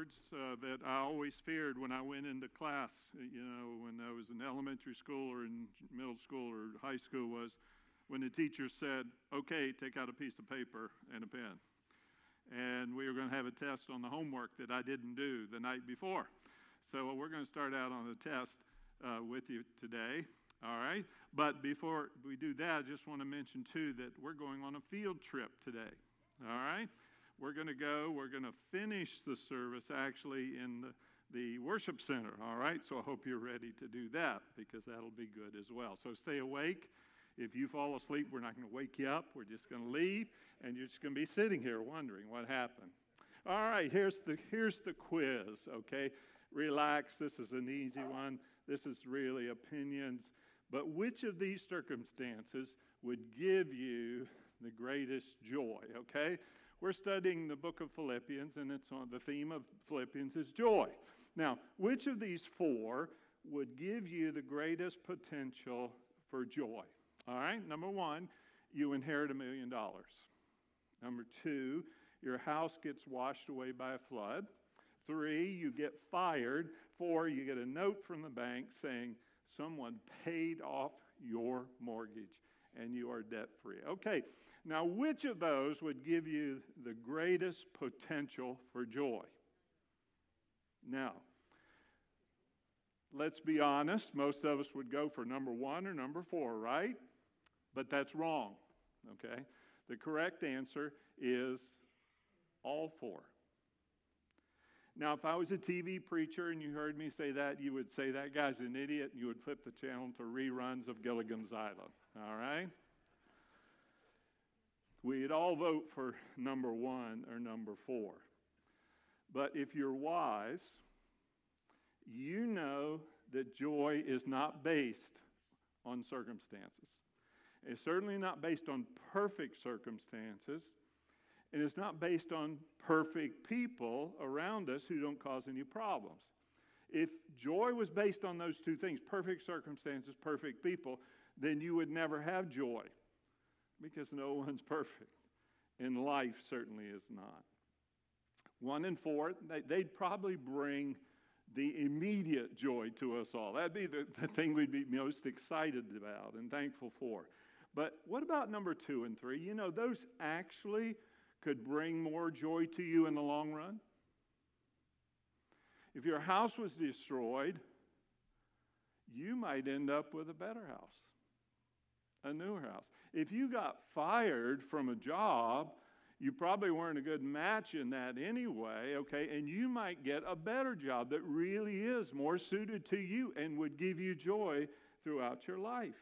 words uh, that I always feared when I went into class, you know, when I was in elementary school or in middle school or high school, was when the teacher said, okay, take out a piece of paper and a pen. And we were going to have a test on the homework that I didn't do the night before. So we're going to start out on the test uh, with you today. All right. But before we do that, I just want to mention, too, that we're going on a field trip today. All right. We're going to go, we're going to finish the service actually in the, the worship center. All right. So I hope you're ready to do that because that'll be good as well. So stay awake. If you fall asleep, we're not going to wake you up. We're just going to leave, and you're just going to be sitting here wondering what happened. All right, here's the, here's the quiz, okay? Relax. This is an easy one. This is really opinions. But which of these circumstances would give you the greatest joy? Okay? We're studying the book of Philippians, and it's on the theme of Philippians is joy. Now, which of these four would give you the greatest potential for joy? All right, number one, you inherit a million dollars. Number two, your house gets washed away by a flood. Three, you get fired. Four, you get a note from the bank saying, someone paid off your mortgage and you are debt free. Okay, now which of those would give you the greatest potential for joy? Now, let's be honest, most of us would go for number one or number four, right? But that's wrong, okay? The correct answer is all four. Now, if I was a TV preacher and you heard me say that, you would say that guy's an idiot, and you would flip the channel to reruns of Gilligan's Island. All right? We'd all vote for number one or number four. But if you're wise, you know that joy is not based on circumstances. It's certainly not based on perfect circumstances. And it's not based on perfect people around us who don't cause any problems. If joy was based on those two things, perfect circumstances, perfect people, then you would never have joy because no one's perfect. And life certainly is not. One and four, they'd probably bring the immediate joy to us all. That'd be the, the thing we'd be most excited about and thankful for. But what about number two and three? You know, those actually could bring more joy to you in the long run? If your house was destroyed, you might end up with a better house, a newer house. If you got fired from a job, you probably weren't a good match in that anyway, okay? And you might get a better job that really is more suited to you and would give you joy throughout your life.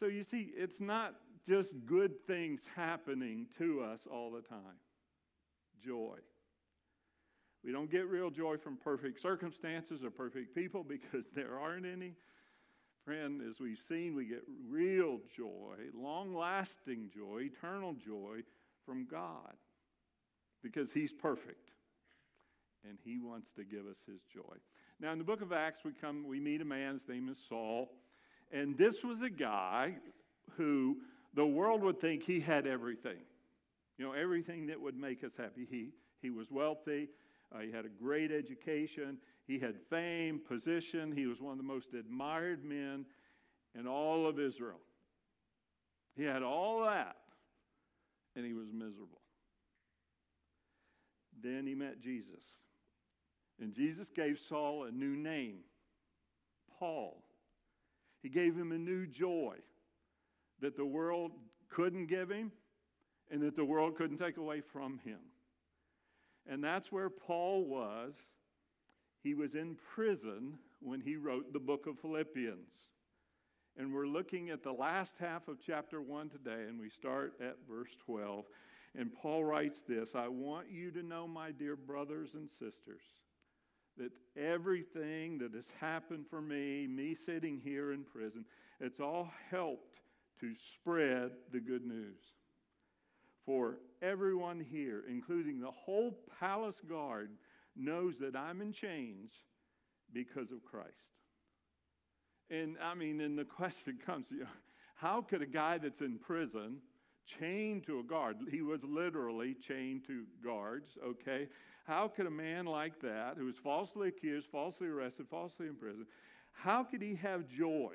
So you see, it's not just good things happening to us all the time. Joy. We don't get real joy from perfect circumstances or perfect people because there aren't any. Friend, as we've seen, we get real joy, long lasting joy, eternal joy from God because He's perfect and He wants to give us His joy. Now, in the book of Acts, we come, we meet a man, his name is Saul, and this was a guy who the world would think he had everything. You know, everything that would make us happy. He, he was wealthy. Uh, he had a great education. He had fame, position. He was one of the most admired men in all of Israel. He had all that, and he was miserable. Then he met Jesus. And Jesus gave Saul a new name Paul. He gave him a new joy that the world couldn't give him and that the world couldn't take away from him. And that's where Paul was. He was in prison when he wrote the book of Philippians. And we're looking at the last half of chapter 1 today, and we start at verse 12. And Paul writes this I want you to know, my dear brothers and sisters, that everything that has happened for me, me sitting here in prison, it's all helped to spread the good news. For everyone here, including the whole palace guard, knows that I'm in chains because of Christ. And I mean, and the question comes, you know, how could a guy that's in prison, chained to a guard, he was literally chained to guards, okay? How could a man like that, who was falsely accused, falsely arrested, falsely imprisoned, how could he have joy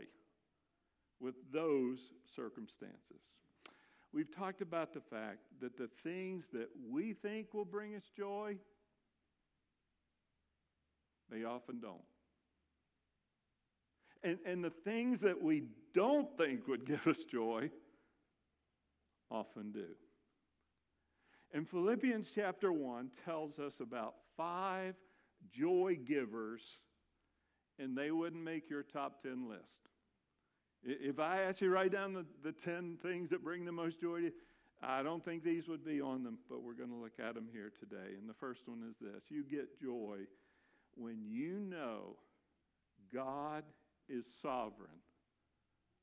with those circumstances? We've talked about the fact that the things that we think will bring us joy, they often don't. And, and the things that we don't think would give us joy often do. And Philippians chapter 1 tells us about five joy givers, and they wouldn't make your top 10 list. If I asked you to write down the, the 10 things that bring the most joy to you, I don't think these would be on them, but we're going to look at them here today. And the first one is this you get joy when you know God is sovereign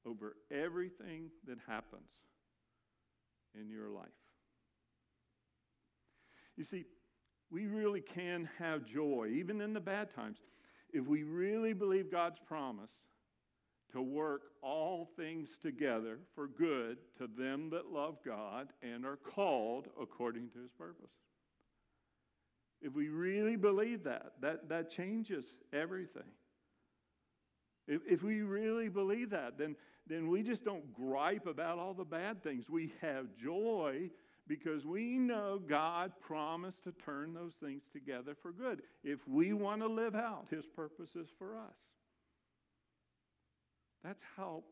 over everything that happens in your life. You see, we really can have joy, even in the bad times, if we really believe God's promise to work all things together for good to them that love God and are called according to his purpose. If we really believe that, that, that changes everything. If, if we really believe that, then, then we just don't gripe about all the bad things. We have joy because we know God promised to turn those things together for good if we want to live out his purposes for us. That's how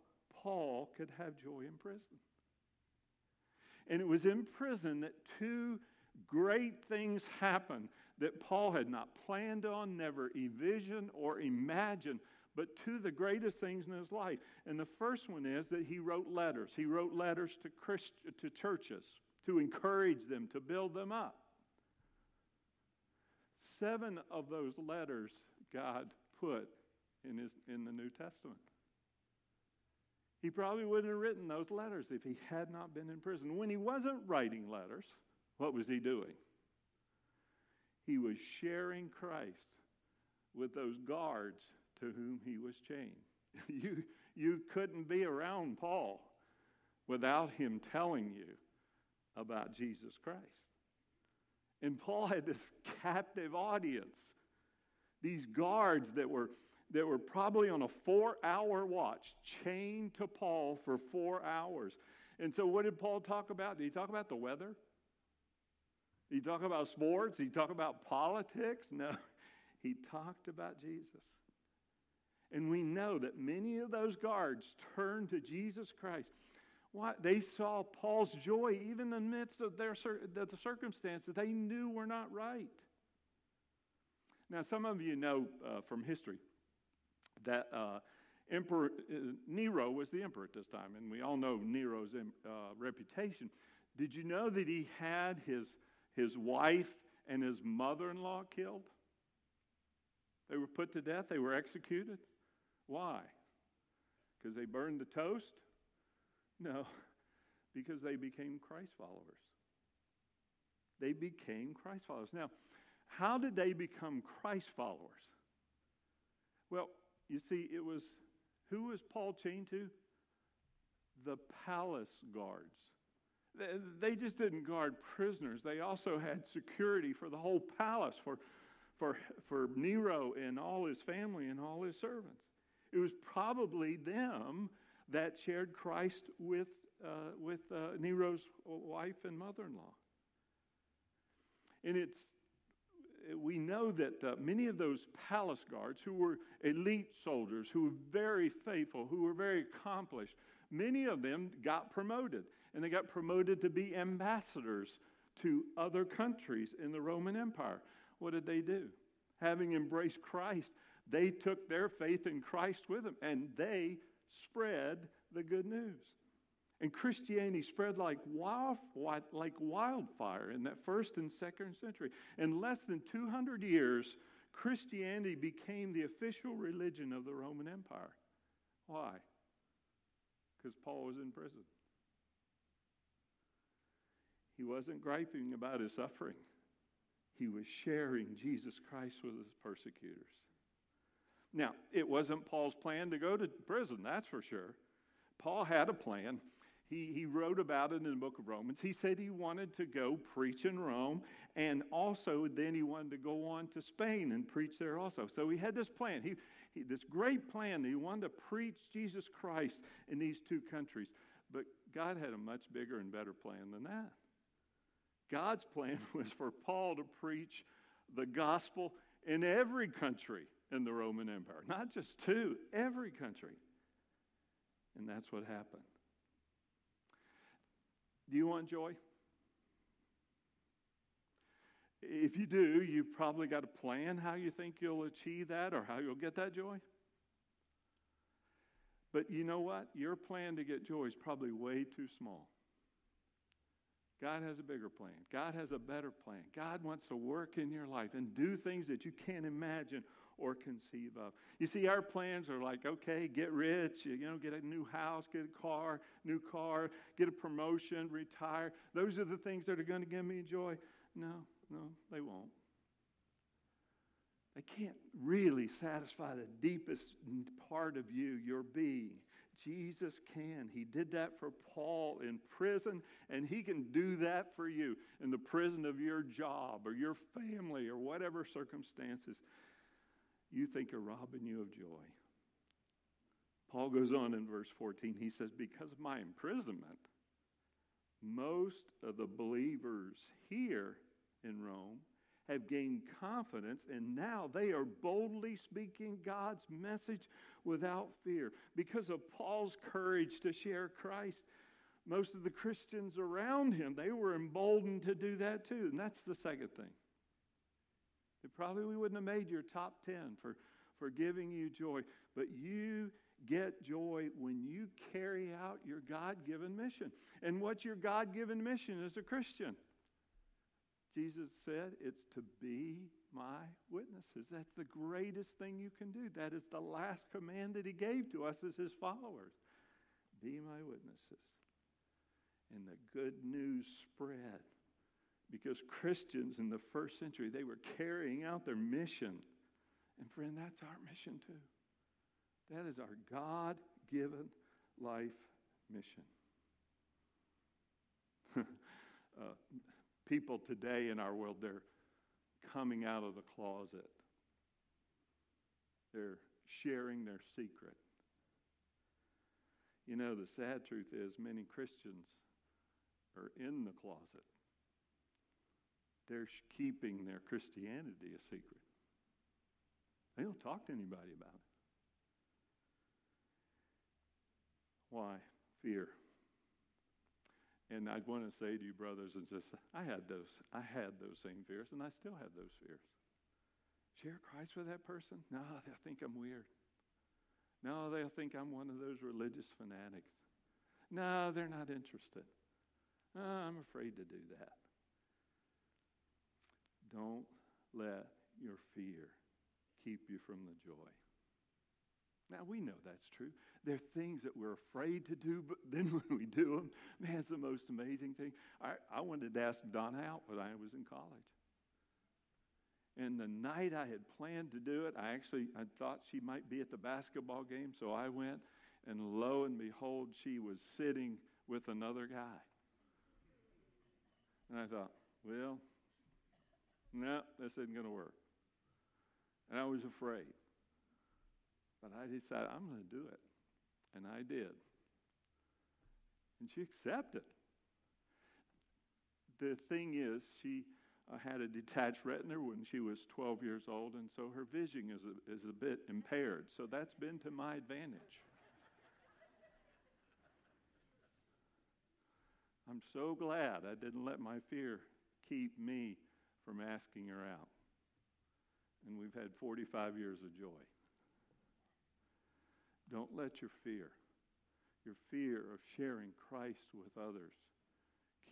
Paul could have joy in prison. And it was in prison that two great things happened that Paul had not planned on, never envisioned or imagined, but two of the greatest things in his life. And the first one is that he wrote letters. He wrote letters to, Christ, to churches to encourage them, to build them up. Seven of those letters God put in, his, in the New Testament. He probably wouldn't have written those letters if he had not been in prison. When he wasn't writing letters, what was he doing? He was sharing Christ with those guards to whom he was chained. you, you couldn't be around Paul without him telling you about Jesus Christ. And Paul had this captive audience, these guards that were, that were probably on a four hour watch, chained to Paul for four hours. And so, what did Paul talk about? Did he talk about the weather? Did he talk about sports? Did he talk about politics? No, he talked about Jesus. And we know that many of those guards turned to Jesus Christ what? They saw Paul's joy even in the midst of their, the circumstances they knew were not right. Now, some of you know uh, from history that uh, Emperor uh, Nero was the emperor at this time, and we all know Nero's uh, reputation. Did you know that he had his, his wife and his mother in law killed? They were put to death, they were executed. Why? Because they burned the toast? No, because they became Christ followers. They became Christ followers. Now, how did they become Christ followers? Well, you see, it was who was Paul chained to? The palace guards. They just didn't guard prisoners, they also had security for the whole palace, for, for, for Nero and all his family and all his servants. It was probably them that shared Christ with, uh, with uh, Nero's wife and mother in law. And it's, we know that uh, many of those palace guards who were elite soldiers, who were very faithful, who were very accomplished, many of them got promoted. And they got promoted to be ambassadors to other countries in the Roman Empire. What did they do? Having embraced Christ, they took their faith in Christ with them and they spread the good news. And Christianity spread like, wild, like wildfire in that first and second century. In less than 200 years, Christianity became the official religion of the Roman Empire. Why? Because Paul was in prison. He wasn't griping about his suffering, he was sharing Jesus Christ with his persecutors. Now, it wasn't Paul's plan to go to prison, that's for sure. Paul had a plan. He, he wrote about it in the book of Romans. He said he wanted to go preach in Rome And also, then he wanted to go on to Spain and preach there also. So he had this plan. He, he, this great plan he wanted to preach Jesus Christ in these two countries. But God had a much bigger and better plan than that. God's plan was for Paul to preach the gospel in every country in the Roman Empire, not just two, every country. And that's what happened. Do you want joy? If you do, you've probably got a plan how you think you'll achieve that or how you'll get that joy. But you know what? Your plan to get joy is probably way too small. God has a bigger plan. God has a better plan. God wants to work in your life and do things that you can't imagine or conceive of. You see, our plans are like, okay, get rich, you know, get a new house, get a car, new car, get a promotion, retire. Those are the things that are going to give me joy. No, no, they won't. They can't really satisfy the deepest part of you, your being. Jesus can. He did that for Paul in prison, and he can do that for you in the prison of your job or your family or whatever circumstances you think are robbing you of joy. Paul goes on in verse 14. He says, Because of my imprisonment, most of the believers here in Rome have gained confidence, and now they are boldly speaking God's message without fear. Because of Paul's courage to share Christ, most of the Christians around him, they were emboldened to do that too. And that's the second thing. It probably we wouldn't have made your top 10 for, for giving you joy, but you get joy when you carry out your God given mission. And what's your God given mission as a Christian? Jesus said it's to be my witnesses. That's the greatest thing you can do. That is the last command that he gave to us as his followers. Be my witnesses. And the good news spread because Christians in the first century, they were carrying out their mission. And friend, that's our mission too. That is our God given life mission. uh, people today in our world, they're coming out of the closet. They're sharing their secret. You know, the sad truth is many Christians are in the closet. They're keeping their Christianity a secret. They don't talk to anybody about it. Why? Fear. And I want to say to you, brothers and sisters, I had those. I had those same fears, and I still have those fears. Share Christ with that person? No, they'll think I'm weird. No, they'll think I'm one of those religious fanatics. No, they're not interested. Oh, I'm afraid to do that. Dawn't let your fear keep you from the joy. Now, we know that's true. There are things that we're afraid to do, but then when we do them, man, it's the most amazing thing. I, I wanted to ask Don out when I was in college. And the night I had planned to do it, I actually I thought she might be at the basketball game, so I went, and lo and behold, she was sitting with another guy. And I thought, well, no, this isn't going to work. And I was afraid. But I decided I'm going to do it. And I did. And she accepted. The thing is, she uh, had a detached retina when she was 12 years old, and so her vision is a, is a bit impaired. So that's been to my advantage. I'm so glad I didn't let my fear keep me from asking her out. And we've had 45 years of joy. Don't let your fear, your fear of sharing Christ with others,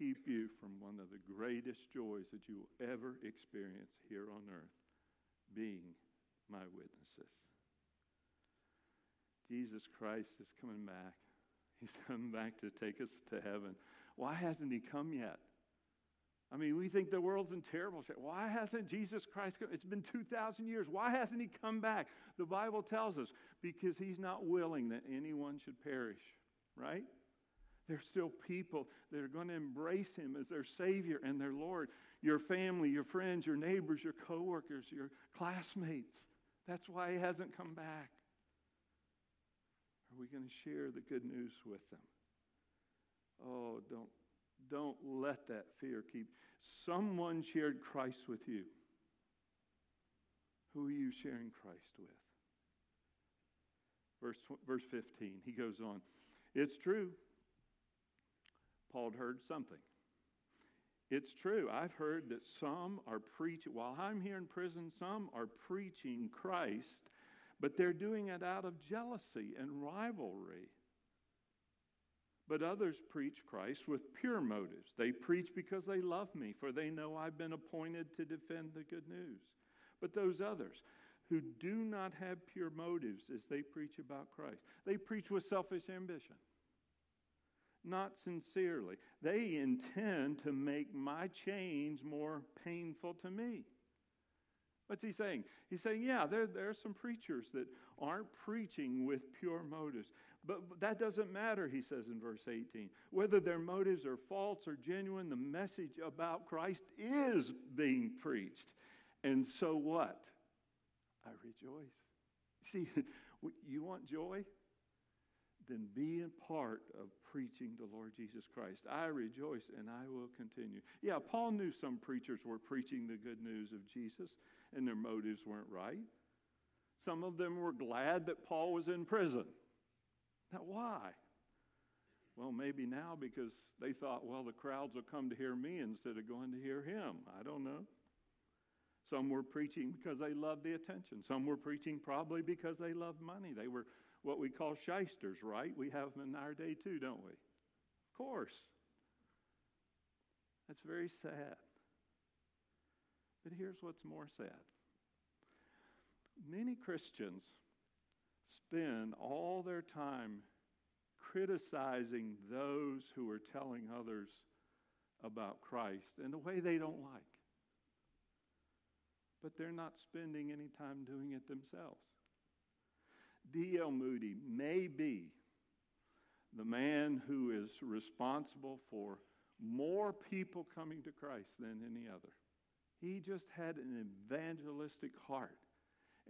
keep you from one of the greatest joys that you will ever experience here on earth being my witnesses. Jesus Christ is coming back. He's coming back to take us to heaven. Why hasn't he come yet? I mean, we think the world's in terrible shape. Why hasn't Jesus Christ come? It's been 2,000 years. Why hasn't he come back? The Bible tells us because he's not willing that anyone should perish, right? There's still people that are going to embrace him as their Savior and their Lord. Your family, your friends, your neighbors, your coworkers, your classmates. That's why he hasn't come back. Are we going to share the good news with them? Oh, don't, don't let that fear keep. Someone shared Christ with you. Who are you sharing Christ with? Verse, verse 15, he goes on. It's true. Paul had heard something. It's true. I've heard that some are preaching, while I'm here in prison, some are preaching Christ, but they're doing it out of jealousy and rivalry. But others preach Christ with pure motives. They preach because they love me, for they know I've been appointed to defend the good news. But those others who do not have pure motives as they preach about Christ, they preach with selfish ambition, not sincerely. They intend to make my change more painful to me. What's he saying? He's saying, yeah, there, there are some preachers that aren't preaching with pure motives. But that doesn't matter, he says in verse 18. Whether their motives are false or genuine, the message about Christ is being preached. And so what? I rejoice. See, you want joy? Then be a part of preaching the Lord Jesus Christ. I rejoice and I will continue. Yeah, Paul knew some preachers were preaching the good news of Jesus and their motives weren't right. Some of them were glad that Paul was in prison. Now, why? Well, maybe now because they thought, well, the crowds will come to hear me instead of going to hear him. I don't know. Some were preaching because they loved the attention. Some were preaching probably because they loved money. They were what we call shysters, right? We have them in our day too, don't we? Of course. That's very sad. But here's what's more sad many Christians spend all their time criticizing those who are telling others about Christ in a way they don't like. But they're not spending any time doing it themselves. D.L. Moody may be the man who is responsible for more people coming to Christ than any other. He just had an evangelistic heart.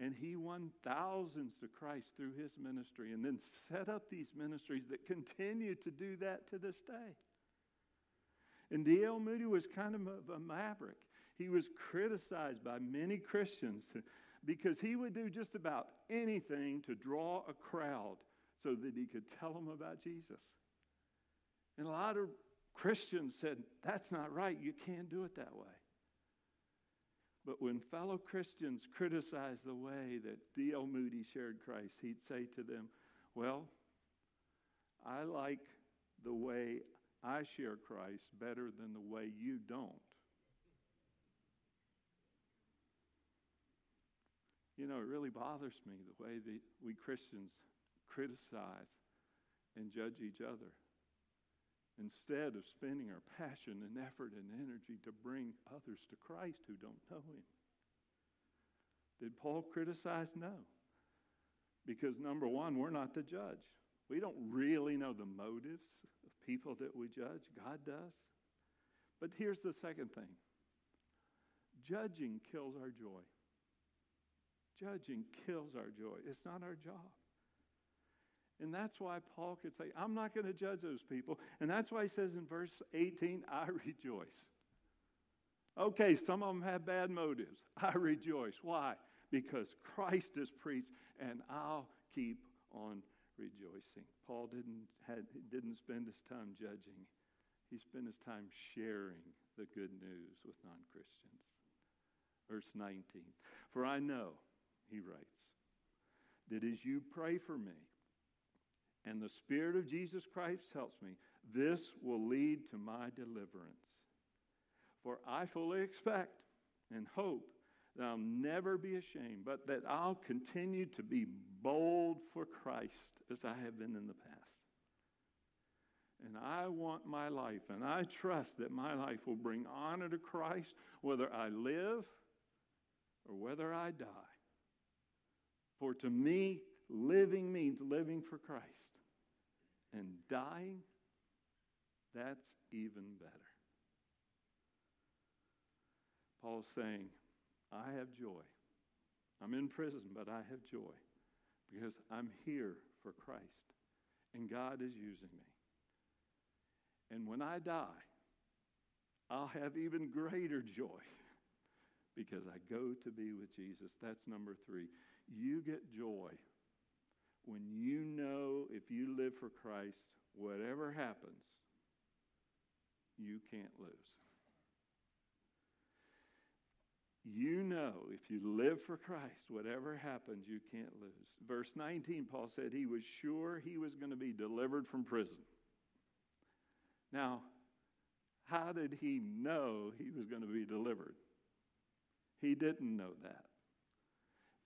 And he won thousands to Christ through his ministry and then set up these ministries that continue to do that to this day. And D.L. Moody was kind of a, maverick. He was criticized by many Christians because he would do just about anything to draw a crowd so that he could tell them about Jesus. And a lot of Christians said, That's not right. You can't do it that way. But when fellow Christians criticized the way that D.L. Moody shared Christ, he'd say to them, Well, I like the way I share Christ better than the way you don't. You know, it really bothers me the way that we Christians criticize and judge each other instead of spending our passion and effort and energy to bring others to Christ who don't know Him. Did Paul criticize? No. Because number one, we're not the judge. We don't really know the motives of people that we judge. God does. But here's the second thing judging kills our joy. Judging kills our joy. It's not our job. And that's why Paul could say, I'm not going to judge those people. And that's why he says in verse 18, I rejoice. Okay, some of them have bad motives. I rejoice. Why? Because Christ is preached, and I'll keep on rejoicing. Paul didn't, had, didn't spend his time judging, he spent his time sharing the good news with non Christians. Verse 19 For I know, he writes, that as you pray for me, and the Spirit of Jesus Christ helps me, this will lead to my deliverance. For I fully expect and hope that I'll never be ashamed, but that I'll continue to be bold for Christ as I have been in the past. And I want my life, and I trust that my life will bring honor to Christ whether I live or whether I die. For to me, living means living for Christ and dying That's even better. Paul's saying, I have joy. I'm in prison, but I have joy because I'm here for Christ and God is using me. And when I die, I'll have even greater joy because I go to be with Jesus. That's number three. You get joy when you know if you live for Christ, whatever happens, you can't lose. You know if you live for Christ, whatever happens, you can't lose. Verse 19, Paul said he was sure he was going to be delivered from prison. Now, how did he know he was going to be delivered? He didn't know that.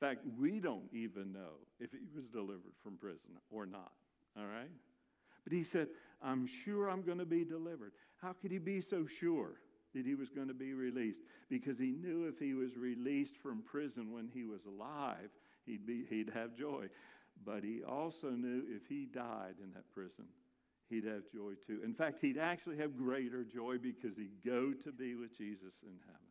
In fact, we don't even know if he was delivered from prison or not. All right? But he said, I'm sure I'm going to be delivered. How could he be so sure that he was going to be released? Because he knew if he was released from prison when he was alive, he'd, be, he'd have joy. But he also knew if he died in that prison, he'd have joy too. In fact, he'd actually have greater joy because he'd go to be with Jesus in heaven.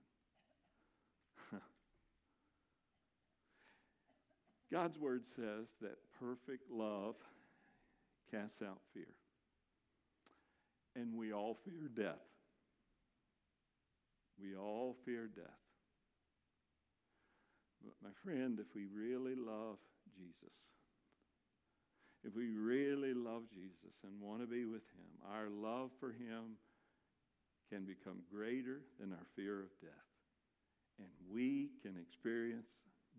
God's word says that perfect love casts out fear. And we all fear death. We all fear death. But my friend, if we really love Jesus, if we really love Jesus and want to be with him, our love for him can become greater than our fear of death. And we can experience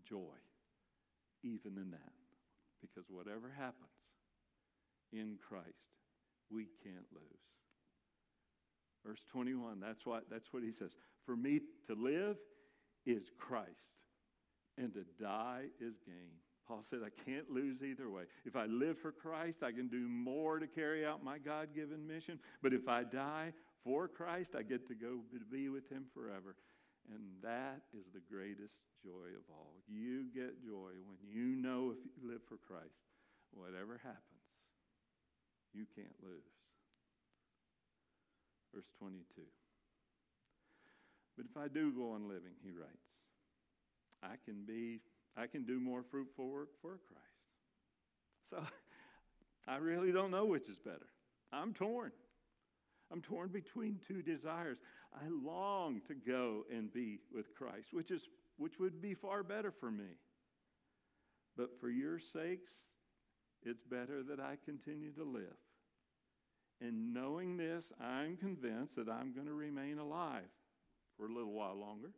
joy even in that. Because whatever happens in Christ, we can't lose. Verse 21, that's what, that's what he says. For me to live is Christ, and to die is gain. Paul said, I can't lose either way. If I live for Christ, I can do more to carry out my God given mission. But if I die for Christ, I get to go to be with Him forever. And that is the greatest joy of all. You get joy when you know if you live for Christ, whatever happens, you can't lose. Verse 22. But if I do go on living, he writes, I can be I can do more fruitful work for Christ. So I really don't know which is better. I'm torn. I'm torn between two desires. I long to go and be with Christ, which is which would be far better for me. But for your sakes, it's better that I continue to live. And knowing this, I'm convinced that I'm going to remain alive for a little while longer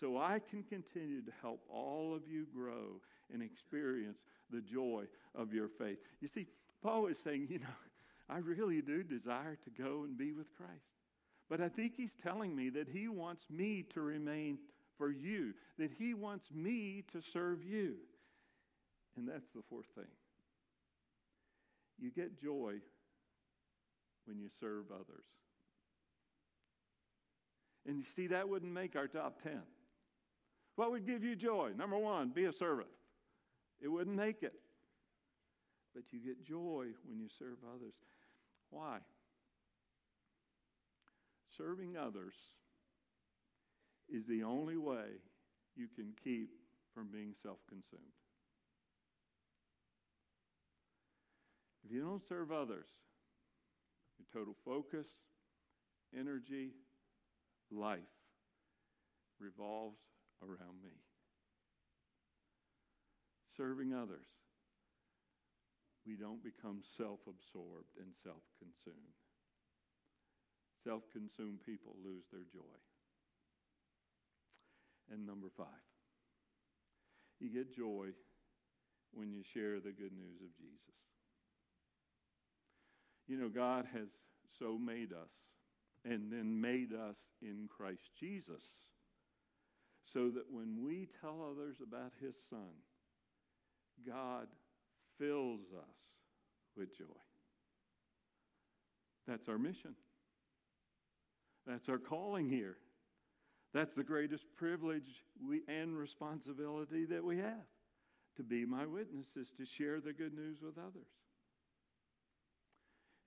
so I can continue to help all of you grow and experience the joy of your faith. You see, Paul is saying, you know, I really do desire to go and be with Christ. But I think he's telling me that he wants me to remain for you, that he wants me to serve you. And that's the fourth thing. You get joy when you serve others. And you see, that wouldn't make our top 10. What would give you joy? Number one, be a servant. It wouldn't make it. But you get joy when you serve others. Why? Serving others is the only way you can keep from being self consumed. If you don't serve others, your total focus, energy, life revolves around me. Serving others, we don't become self absorbed and self consumed. Self consumed people lose their joy. And number five, you get joy when you share the good news of Jesus. You know, God has so made us and then made us in Christ Jesus so that when we tell others about his son, God fills us with joy. That's our mission. That's our calling here. That's the greatest privilege we, and responsibility that we have to be my witnesses, to share the good news with others.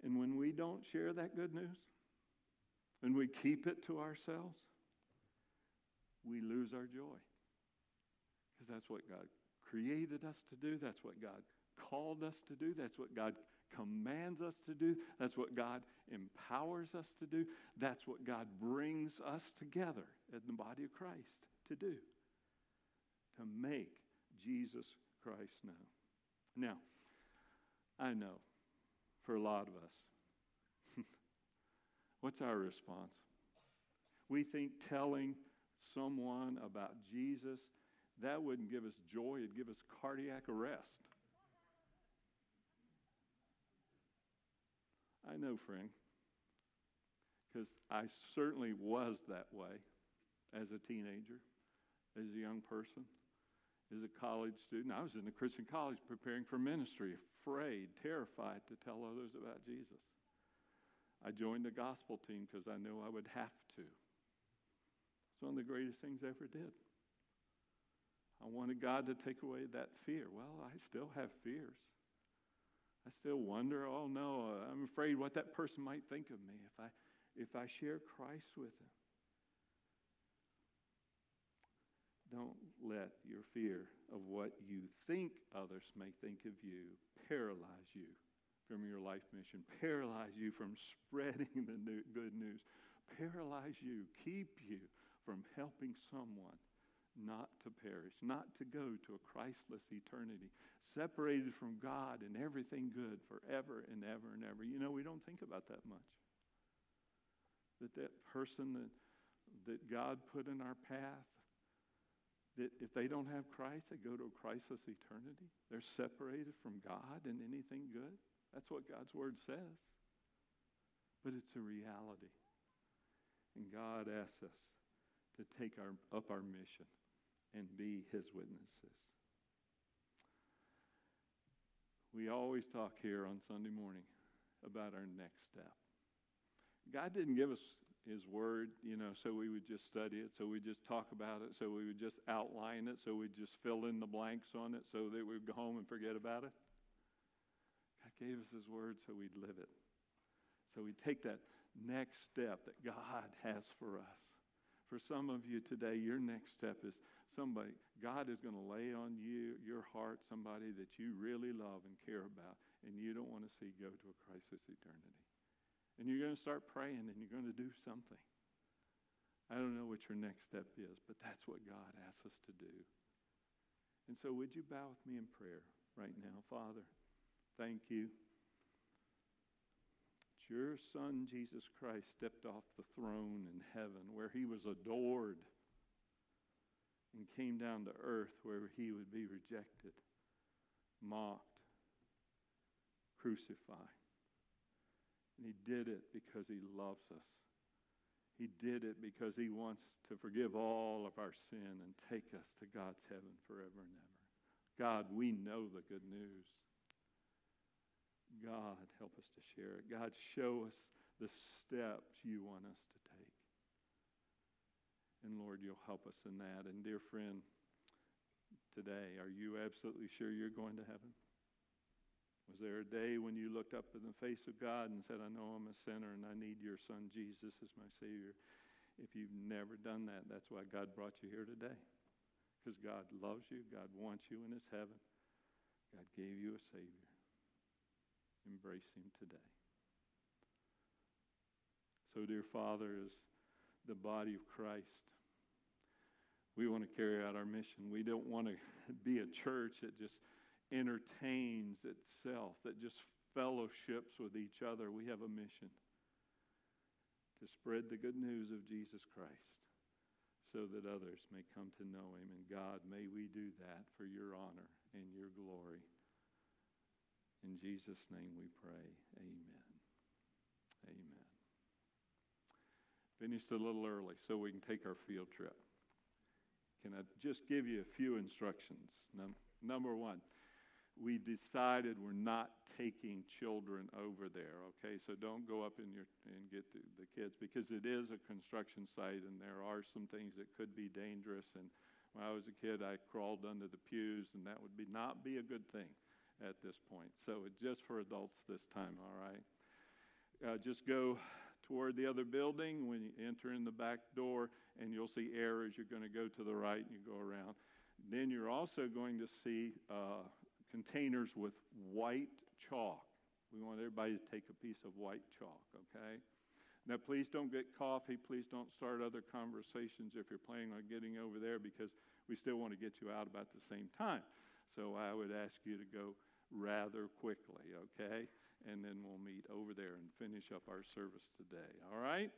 And when we don't share that good news, and we keep it to ourselves, we lose our joy. Because that's what God created us to do. That's what God called us to do. That's what God commands us to do. That's what God empowers us to do. That's what God brings us together in the body of Christ to do. To make Jesus Christ known. Now, I know for a lot of us, what's our response? We think telling someone about Jesus, that wouldn't give us joy, it'd give us cardiac arrest. I know, friend, because I certainly was that way as a teenager, as a young person, as a college student. I was in a Christian college preparing for ministry, afraid, terrified to tell others about Jesus. I joined the gospel team because I knew I would have to. It's one of the greatest things I ever did. I wanted God to take away that fear. Well, I still have fears. I still wonder, oh no, uh, I'm afraid what that person might think of me if I, if I share Christ with them. Don't let your fear of what you think others may think of you paralyze you from your life mission, paralyze you from spreading the new, good news, paralyze you, keep you from helping someone not to perish, not to go to a Christless eternity, separated from God and everything good forever and ever and ever. You know, we don't think about that much. That that person that, that God put in our path, that if they don't have Christ, they go to a Christless eternity. They're separated from God and anything good. That's what God's word says. But it's a reality. And God asks us to take our, up our mission and be his witnesses. We always talk here on Sunday morning about our next step. God didn't give us his word, you know, so we would just study it, so we would just talk about it, so we would just outline it, so we'd just fill in the blanks on it, so that we'd go home and forget about it. God gave us his word so we'd live it. So we take that next step that God has for us. For some of you today, your next step is somebody, God is going to lay on you, your heart, somebody that you really love and care about, and you don't want to see go to a crisis eternity. And you're going to start praying and you're going to do something. I don't know what your next step is, but that's what God asks us to do. And so, would you bow with me in prayer right now? Father, thank you. Your Son, Jesus Christ, stepped off the throne in heaven where he was adored and came down to earth where he would be rejected, mocked, crucified. And he did it because he loves us. He did it because he wants to forgive all of our sin and take us to God's heaven forever and ever. God, we know the good news. God, help us to share it. God, show us the steps you want us to and Lord, you'll help us in that. And dear friend, today, are you absolutely sure you're going to heaven? Was there a day when you looked up in the face of God and said, I know I'm a sinner and I need your son Jesus as my Savior? If you've never done that, that's why God brought you here today. Because God loves you, God wants you in his heaven. God gave you a Savior. Embrace him today. So, dear Father, as the body of Christ, we want to carry out our mission. We don't want to be a church that just entertains itself, that just fellowships with each other. We have a mission to spread the good news of Jesus Christ so that others may come to know him. And God, may we do that for your honor and your glory. In Jesus' name we pray. Amen. Amen. Finished a little early so we can take our field trip. Can I just give you a few instructions? Num- number one, we decided we're not taking children over there, okay? So don't go up in your and get the, the kids because it is a construction site and there are some things that could be dangerous. And when I was a kid, I crawled under the pews, and that would be not be a good thing at this point. So it's just for adults this time, all right? uh, just go toward the other building when you enter in the back door, and you'll see arrows. You're going to go to the right and you go around. Then you're also going to see uh, containers with white chalk. We want everybody to take a piece of white chalk, okay? Now, please don't get coffee. Please don't start other conversations if you're planning on getting over there because we still want to get you out about the same time. So I would ask you to go rather quickly, okay? And then we'll meet over there and finish up our service today, all right?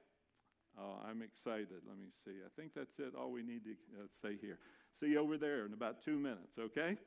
Oh, I'm excited. Let me see. I think that's it, all we need to uh, say here. See you over there in about two minutes, okay?